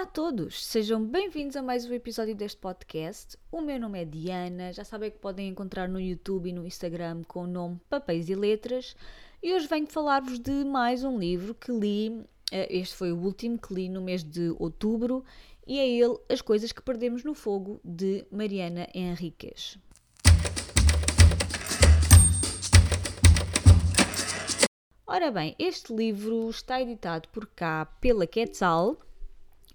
Olá a todos, sejam bem-vindos a mais um episódio deste podcast. O meu nome é Diana, já sabem que podem encontrar no YouTube e no Instagram com o nome Papéis e Letras. E hoje venho falar-vos de mais um livro que li, eh, este foi o último que li no mês de outubro, e é ele As Coisas que Perdemos no Fogo, de Mariana Henriques. Ora bem, este livro está editado por cá pela Quetzal.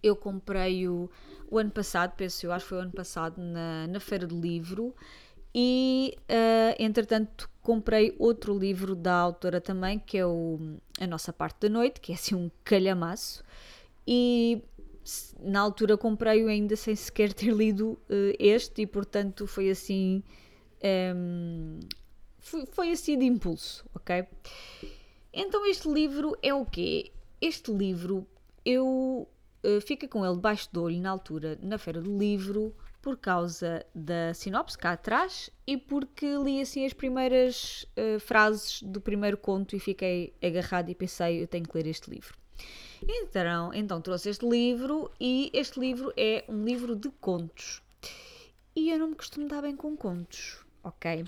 Eu comprei-o o ano passado, penso eu, acho que foi o ano passado, na, na Feira do Livro. E, uh, entretanto, comprei outro livro da autora também, que é o A Nossa Parte da Noite, que é assim um calhamaço. E na altura comprei-o ainda sem sequer ter lido uh, este, e portanto foi assim. Um, foi, foi assim de impulso, ok? Então este livro é o quê? Este livro eu uh, fiquei com ele debaixo do olho na altura na feira do livro por causa da sinopse cá atrás e porque li assim as primeiras uh, frases do primeiro conto e fiquei agarrado e pensei eu tenho que ler este livro. Então, então trouxe este livro e este livro é um livro de contos. E eu não me costumo dar bem com contos, ok?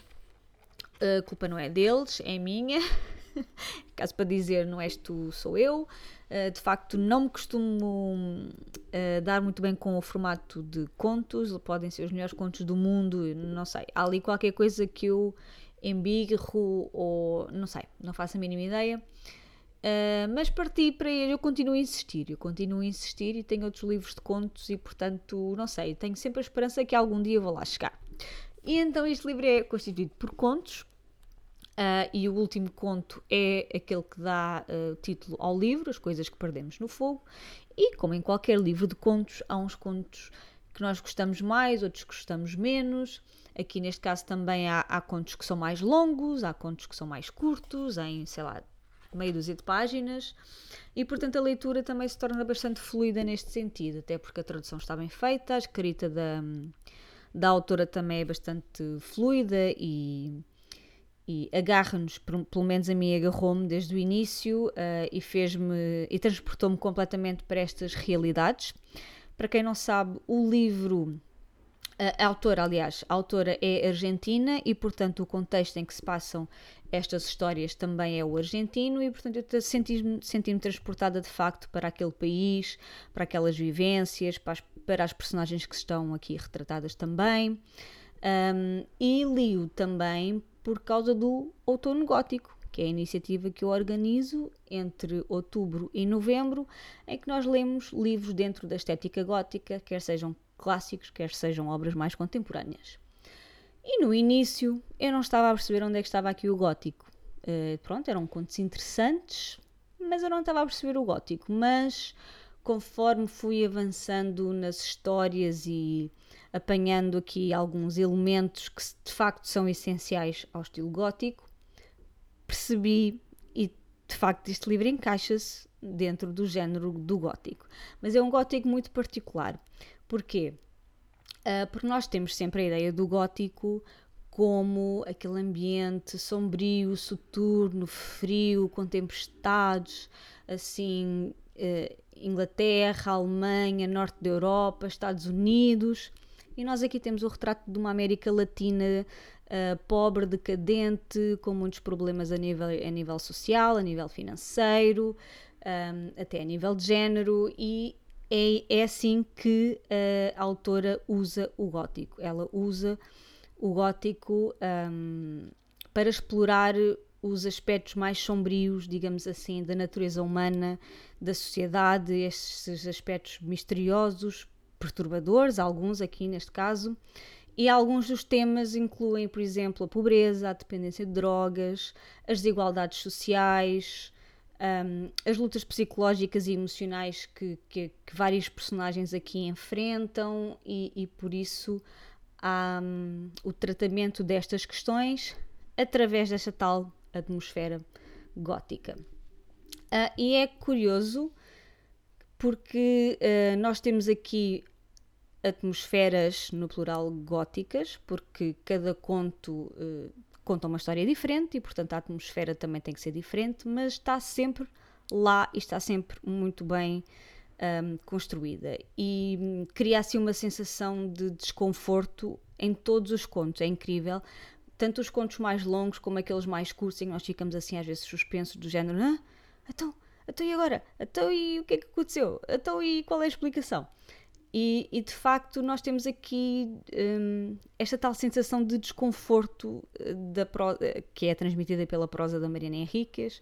A culpa não é deles, é minha. Caso para dizer, não és tu, sou eu. Uh, de facto, não me costumo uh, dar muito bem com o formato de contos, podem ser os melhores contos do mundo, não sei. Há ali qualquer coisa que eu embirro ou não sei, não faço a mínima ideia. Uh, mas parti para ele, eu continuo a insistir, eu continuo a insistir e tenho outros livros de contos e, portanto, não sei, tenho sempre a esperança que algum dia vou lá chegar. E então este livro é constituído por contos, Uh, e o último conto é aquele que dá uh, título ao livro, As Coisas que Perdemos no Fogo. E, como em qualquer livro de contos, há uns contos que nós gostamos mais, outros que gostamos menos. Aqui neste caso também há, há contos que são mais longos, há contos que são mais curtos, em, sei lá, meia dúzia de páginas. E, portanto, a leitura também se torna bastante fluida neste sentido, até porque a tradução está bem feita, a escrita da, da autora também é bastante fluida e e agarra-nos, pelo menos a mim agarrou-me desde o início uh, e fez-me e transportou-me completamente para estas realidades. Para quem não sabe, o livro, a autora, aliás, a autora é argentina e, portanto, o contexto em que se passam estas histórias também é o argentino e, portanto, eu senti-me senti transportada de facto para aquele país, para aquelas vivências, para as, para as personagens que estão aqui retratadas também. Um, e li-o também por causa do Outono Gótico, que é a iniciativa que eu organizo entre outubro e novembro, em que nós lemos livros dentro da estética gótica, quer sejam clássicos, quer sejam obras mais contemporâneas. E no início eu não estava a perceber onde é que estava aqui o gótico. Uh, pronto, eram contos interessantes, mas eu não estava a perceber o gótico. Mas conforme fui avançando nas histórias e apanhando aqui alguns elementos que de facto são essenciais ao estilo gótico, percebi e de facto este livro encaixa-se dentro do género do gótico. Mas é um gótico muito particular. Porquê? Uh, porque nós temos sempre a ideia do gótico como aquele ambiente sombrio, soturno, frio, com tempestades, assim, uh, Inglaterra, Alemanha, Norte da Europa, Estados Unidos. E nós aqui temos o retrato de uma América Latina uh, pobre, decadente, com muitos problemas a nível, a nível social, a nível financeiro, um, até a nível de género, e é, é assim que uh, a autora usa o gótico. Ela usa o gótico um, para explorar os aspectos mais sombrios, digamos assim, da natureza humana, da sociedade, estes aspectos misteriosos, perturbadores, alguns aqui neste caso, e alguns dos temas incluem, por exemplo, a pobreza, a dependência de drogas, as desigualdades sociais, um, as lutas psicológicas e emocionais que, que, que vários personagens aqui enfrentam, e, e por isso há um, o tratamento destas questões através desta tal atmosfera gótica. Uh, e é curioso porque uh, nós temos aqui atmosferas, no plural, góticas, porque cada conto uh, conta uma história diferente e, portanto, a atmosfera também tem que ser diferente, mas está sempre lá e está sempre muito bem um, construída e hum, cria assim uma sensação de desconforto em todos os contos, é incrível. Tanto os contos mais longos como aqueles mais curtos, em que nós ficamos assim às vezes suspensos, do género: ah, então, então e agora? Então e o que é que aconteceu? Então e qual é a explicação? E, e de facto nós temos aqui um, esta tal sensação de desconforto eh, da pro, eh, que é transmitida pela prosa da Mariana Henriques.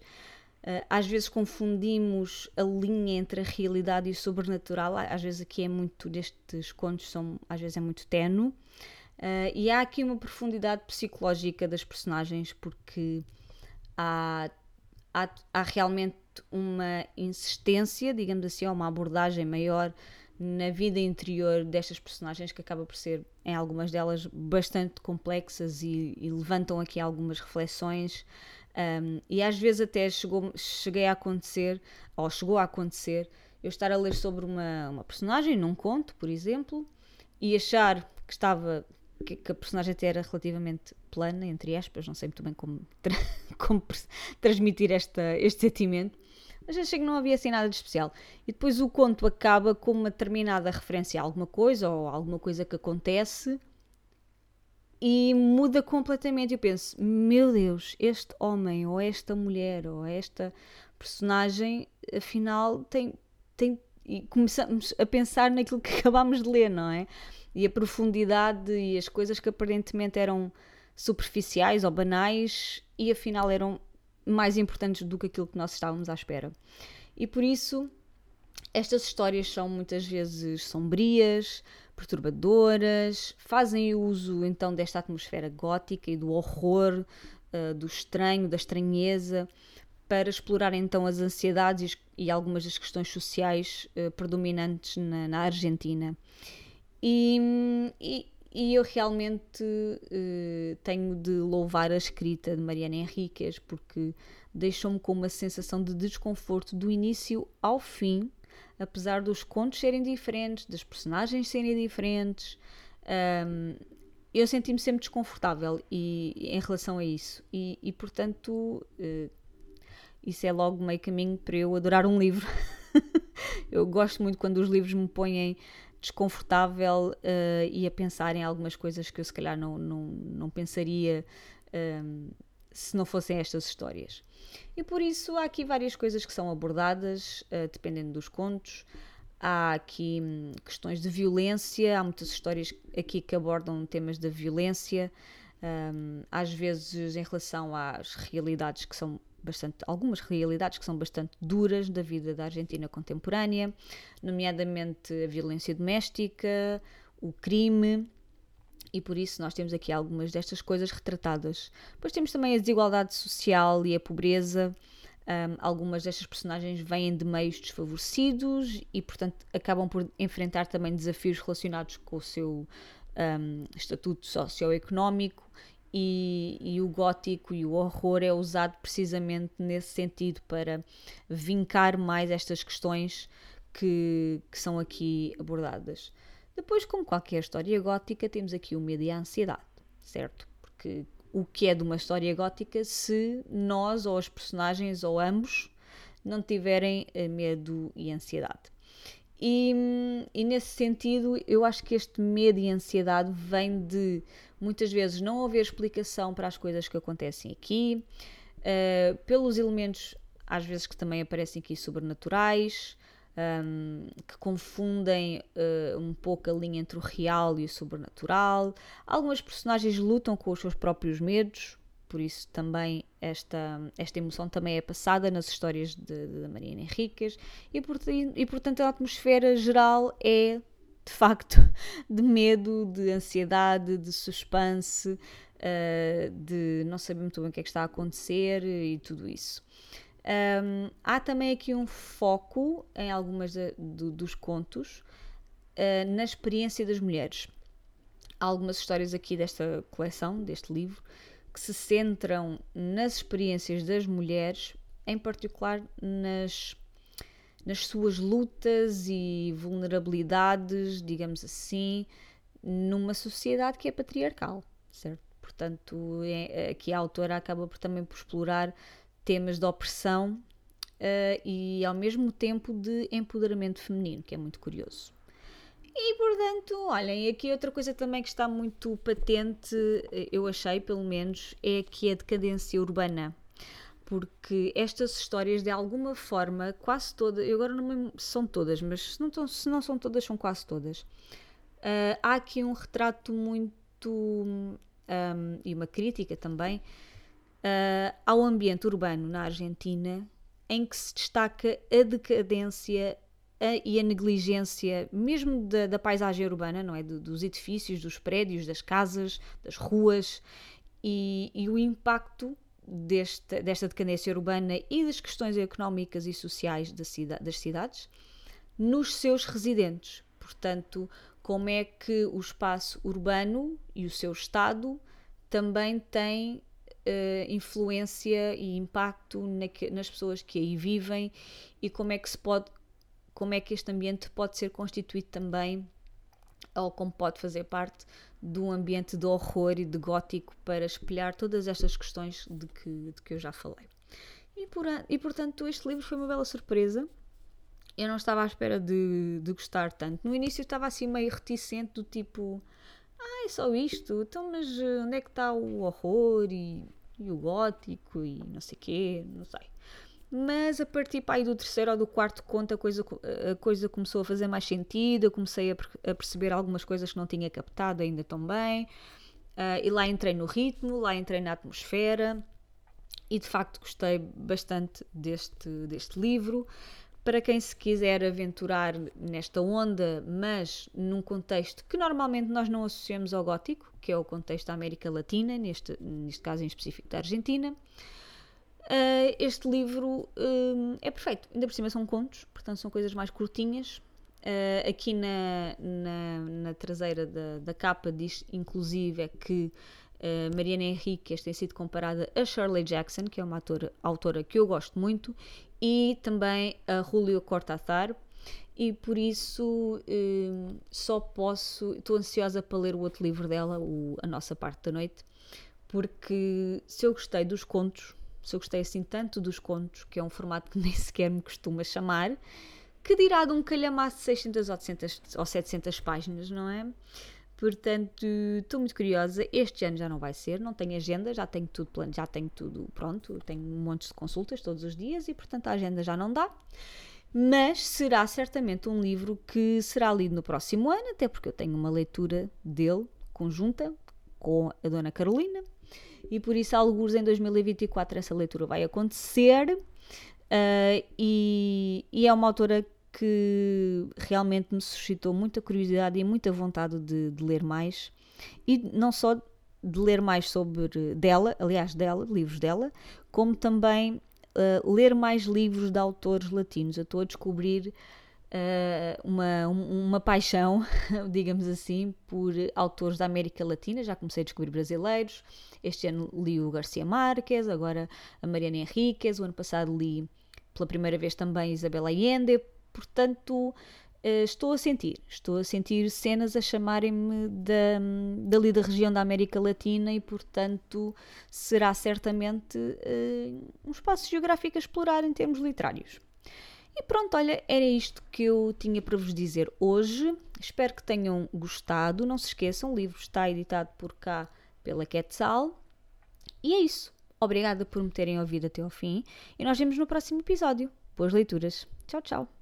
Uh, às vezes confundimos a linha entre a realidade e o sobrenatural. Às vezes aqui é muito destes contos são às vezes é muito tenue. Uh, e há aqui uma profundidade psicológica das personagens porque há, há, há realmente uma insistência, digamos assim, ou uma abordagem maior na vida interior destas personagens que acaba por ser, em algumas delas, bastante complexas e, e levantam aqui algumas reflexões. Um, e às vezes até chegou, cheguei a acontecer, ou chegou a acontecer, eu estar a ler sobre uma, uma personagem num conto, por exemplo, e achar que estava que, que, a personagem até era relativamente plana, entre aspas, não sei muito bem como, como transmitir esta, este sentimento, mas achei que não havia assim nada de especial. E depois o conto acaba com uma determinada referência a alguma coisa ou alguma coisa que acontece e muda completamente. Eu penso, meu Deus, este homem ou esta mulher ou esta personagem, afinal, tem. tem e começamos a pensar naquilo que acabámos de ler, não é? E a profundidade e as coisas que aparentemente eram superficiais ou banais e afinal eram mais importantes do que aquilo que nós estávamos à espera. E por isso, estas histórias são muitas vezes sombrias, perturbadoras, fazem uso então desta atmosfera gótica e do horror, uh, do estranho, da estranheza, para explorar então as ansiedades e algumas das questões sociais uh, predominantes na, na Argentina. E, e, e eu realmente uh, tenho de louvar a escrita de Mariana Henriques porque deixou-me com uma sensação de desconforto do início ao fim, apesar dos contos serem diferentes, das personagens serem diferentes. Um, eu senti-me sempre desconfortável e, em relação a isso, e, e portanto, uh, isso é logo meio caminho para eu adorar um livro. eu gosto muito quando os livros me põem desconfortável uh, e a pensar em algumas coisas que eu se calhar não, não, não pensaria um, se não fossem estas histórias. E por isso há aqui várias coisas que são abordadas, uh, dependendo dos contos. Há aqui hum, questões de violência, há muitas histórias aqui que abordam temas da violência, um, às vezes em relação às realidades que são bastante, algumas realidades que são bastante duras da vida da Argentina contemporânea, nomeadamente a violência doméstica, o crime, e por isso nós temos aqui algumas destas coisas retratadas. Depois temos também a desigualdade social e a pobreza. Um, algumas destas personagens vêm de meios desfavorecidos e, portanto, acabam por enfrentar também desafios relacionados com o seu um, estatuto socioeconómico e, e, o gótico e o horror é usado precisamente nesse sentido para vincar mais estas questões que, que são aqui abordadas. Depois, como qualquer história gótica, temos aqui o medo e a ansiedade, certo? Porque o que é de uma história gótica se nós ou os personagens ou ambos não tiverem eh, medo e ansiedade? E, e, nesse sentido, eu acho que este medo e ansiedade vem de muitas vezes não haver explicação para as coisas que acontecem aqui, uh, pelos elementos às vezes que também aparecem aqui sobrenaturais, um, que confundem uh, um pouco a linha entre o real e o sobrenatural. Algumas personagens lutam com os seus próprios medos, por isso também esta, esta emoção também é passada nas histórias da Mariana Henriques e, e portanto a atmosfera geral é de facto de medo, de ansiedade, de suspense, uh, de não saber muito bem o que é que está a acontecer e tudo isso. Um, há também aqui um foco em algumas de, de, dos contos uh, na experiência das mulheres. Há algumas histórias aqui desta coleção, deste livro, que se centram nas experiências das mulheres, em particular nas, nas suas lutas e vulnerabilidades, digamos assim, numa sociedade que é patriarcal, certo? Portanto, é, aqui a autora acaba por também por explorar temas de opressão uh, e ao mesmo tempo de empoderamento feminino, que é muito curioso. E portanto, olhem, aqui outra coisa também que está muito patente, eu achei pelo menos, é que a decadência urbana. Porque estas histórias, de alguma forma, quase todas, eu agora não me, são todas, mas se não, se não são todas, são quase todas. Uh, há aqui um retrato muito. Um, e uma crítica também uh, ao ambiente urbano na Argentina, em que se destaca a decadência a, e a negligência, mesmo da, da paisagem urbana, não é? Do, dos edifícios, dos prédios, das casas, das ruas, e, e o impacto desta, desta decadência urbana e das questões económicas e sociais da cida, das cidades nos seus residentes. Portanto, como é que o espaço urbano e o seu estado também têm uh, influência e impacto na que, nas pessoas que aí vivem e como é que se pode como é que este ambiente pode ser constituído também ou como pode fazer parte de um ambiente de horror e de gótico para espelhar todas estas questões de que, de que eu já falei. E, por, e portanto, este livro foi uma bela surpresa. Eu não estava à espera de, de gostar tanto. No início estava assim meio reticente, do tipo: Ah, é só isto? Então, mas eh, onde é que está o horror e, e o gótico e não sei quê? Não sei. Mas a partir do terceiro ou do quarto conto a coisa, a coisa começou a fazer mais sentido, eu comecei a, a perceber algumas coisas que não tinha captado ainda tão bem. Uh, e lá entrei no ritmo, lá entrei na atmosfera e de facto gostei bastante deste, deste livro. Para quem se quiser aventurar nesta onda, mas num contexto que normalmente nós não associamos ao gótico, que é o contexto da América Latina, neste, neste caso em específico da Argentina, Uh, este livro uh, é perfeito, ainda por cima são contos, portanto são coisas mais curtinhas. Uh, aqui na, na, na traseira da, da, capa diz inclusive é que Mariana Henriquez tem sido comparada a Shirley Jackson, que é uma autora, autora que eu gosto muito, e também a Julio Cortázar, e por isso só posso. Estou ansiosa para ler o outro livro dela, o A Nossa Parte da Noite, porque se eu gostei dos contos, se eu gostei assim tanto dos contos, que é um formato que nem sequer me costuma chamar, que dirá de um calhamaço de 600 ou 700, ou 700 páginas, não é? Portanto, estou muito curiosa. Este ano já não vai ser, não tenho agenda, já tenho tudo plano, já tenho tudo pronto, tenho um monte de consultas todos os dias e, portanto, a agenda já não dá. Mas será certamente um livro que será lido no próximo ano, até porque eu tenho uma leitura dele conjunta com a Dona Carolina, e por isso, alguns em 2024, essa leitura vai acontecer. Uh, e, e, é uma autora que realmente me suscitou muita curiosidade e muita vontade de, de, ler mais. E não só de ler mais sobre dela, aliás, dela, livros dela, como também uh, ler mais livros de autores latinos. Eu estou a descobrir uma, uma paixão, digamos assim, por autores da América Latina. Já comecei a descobrir brasileiros. Este ano li o Garcia Marques, agora a Mariana Henriquez. O ano passado li pela primeira vez também Isabel Allende. Portanto, uh, estou a sentir, estou a sentir cenas a chamarem-me da, dali da região da América Latina e, portanto, será certamente uh, um espaço geográfico a explorar em termos literários. E pronto, olha, era isto que eu tinha para vos dizer hoje. Espero que tenham gostado. Não se esqueçam, o livro está editado por cá pela Quetzal. E é isso. Obrigada por me terem ouvido até ao fim e nós vemos no próximo episódio. Boas leituras. Tchau, tchau.